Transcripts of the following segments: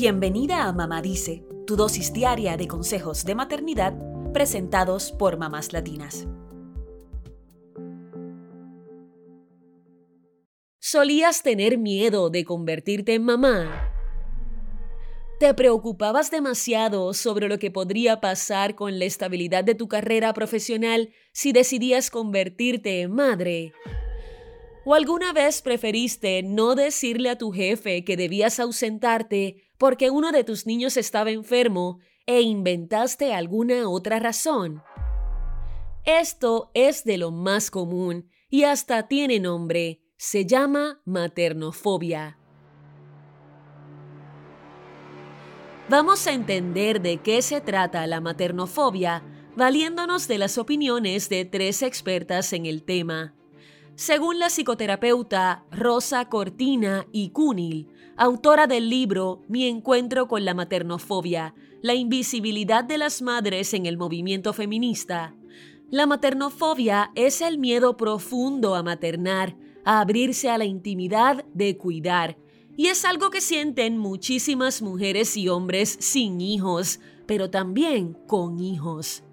Bienvenida a Mamá Dice, tu dosis diaria de consejos de maternidad presentados por mamás latinas. ¿Solías tener miedo de convertirte en mamá? ¿Te preocupabas demasiado sobre lo que podría pasar con la estabilidad de tu carrera profesional si decidías convertirte en madre? ¿O alguna vez preferiste no decirle a tu jefe que debías ausentarte porque uno de tus niños estaba enfermo e inventaste alguna otra razón? Esto es de lo más común y hasta tiene nombre. Se llama maternofobia. Vamos a entender de qué se trata la maternofobia valiéndonos de las opiniones de tres expertas en el tema. Según la psicoterapeuta Rosa Cortina y Cunil, autora del libro Mi encuentro con la maternofobia, la invisibilidad de las madres en el movimiento feminista, la maternofobia es el miedo profundo a maternar, a abrirse a la intimidad de cuidar, y es algo que sienten muchísimas mujeres y hombres sin hijos, pero también con hijos.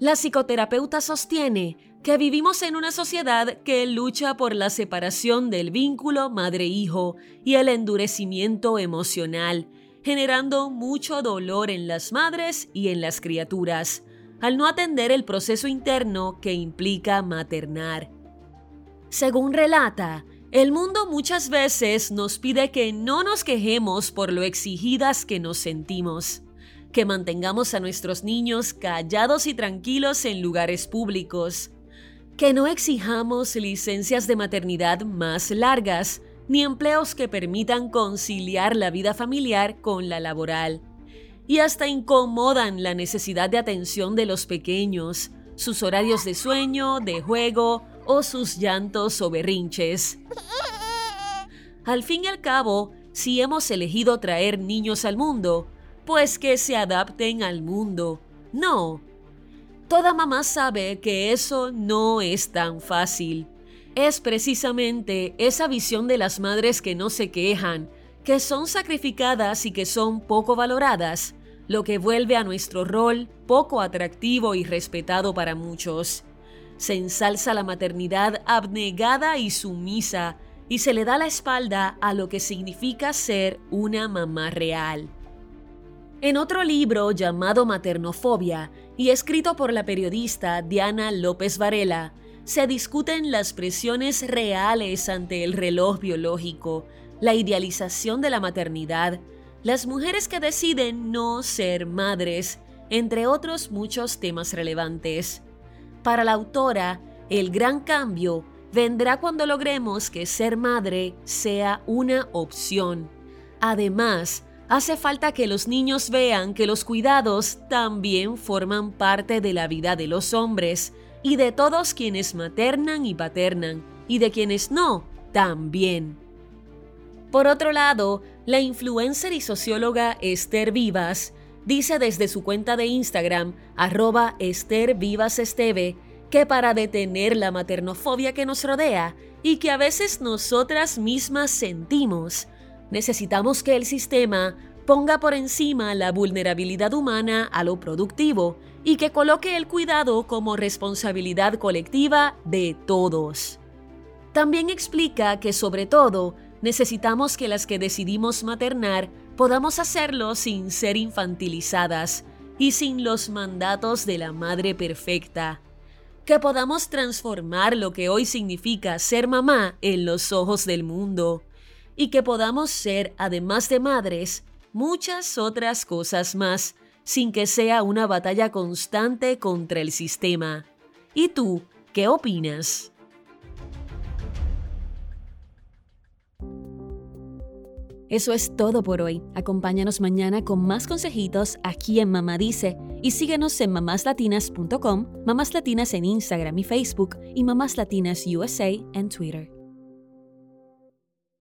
La psicoterapeuta sostiene que vivimos en una sociedad que lucha por la separación del vínculo madre-hijo y el endurecimiento emocional, generando mucho dolor en las madres y en las criaturas, al no atender el proceso interno que implica maternar. Según relata, el mundo muchas veces nos pide que no nos quejemos por lo exigidas que nos sentimos, que mantengamos a nuestros niños callados y tranquilos en lugares públicos, que no exijamos licencias de maternidad más largas, ni empleos que permitan conciliar la vida familiar con la laboral. Y hasta incomodan la necesidad de atención de los pequeños, sus horarios de sueño, de juego o sus llantos o berrinches. Al fin y al cabo, si hemos elegido traer niños al mundo, pues que se adapten al mundo. No. Toda mamá sabe que eso no es tan fácil. Es precisamente esa visión de las madres que no se quejan, que son sacrificadas y que son poco valoradas, lo que vuelve a nuestro rol poco atractivo y respetado para muchos. Se ensalza la maternidad abnegada y sumisa y se le da la espalda a lo que significa ser una mamá real. En otro libro llamado Maternofobia y escrito por la periodista Diana López Varela, se discuten las presiones reales ante el reloj biológico, la idealización de la maternidad, las mujeres que deciden no ser madres, entre otros muchos temas relevantes. Para la autora, el gran cambio vendrá cuando logremos que ser madre sea una opción. Además, hace falta que los niños vean que los cuidados también forman parte de la vida de los hombres y de todos quienes maternan y paternan, y de quienes no, también. Por otro lado, la influencer y socióloga Esther Vivas dice desde su cuenta de Instagram, arroba Esther Vivas Esteve, que para detener la maternofobia que nos rodea y que a veces nosotras mismas sentimos, necesitamos que el sistema ponga por encima la vulnerabilidad humana a lo productivo y que coloque el cuidado como responsabilidad colectiva de todos. También explica que sobre todo necesitamos que las que decidimos maternar podamos hacerlo sin ser infantilizadas y sin los mandatos de la madre perfecta. Que podamos transformar lo que hoy significa ser mamá en los ojos del mundo. Y que podamos ser, además de madres, muchas otras cosas más, sin que sea una batalla constante contra el sistema. ¿Y tú, qué opinas? Eso es todo por hoy. Acompáñanos mañana con más consejitos aquí en Mamá Dice y síguenos en mamáslatinas.com, Mamás Latinas en Instagram y Facebook y Mamás Latinas USA en Twitter.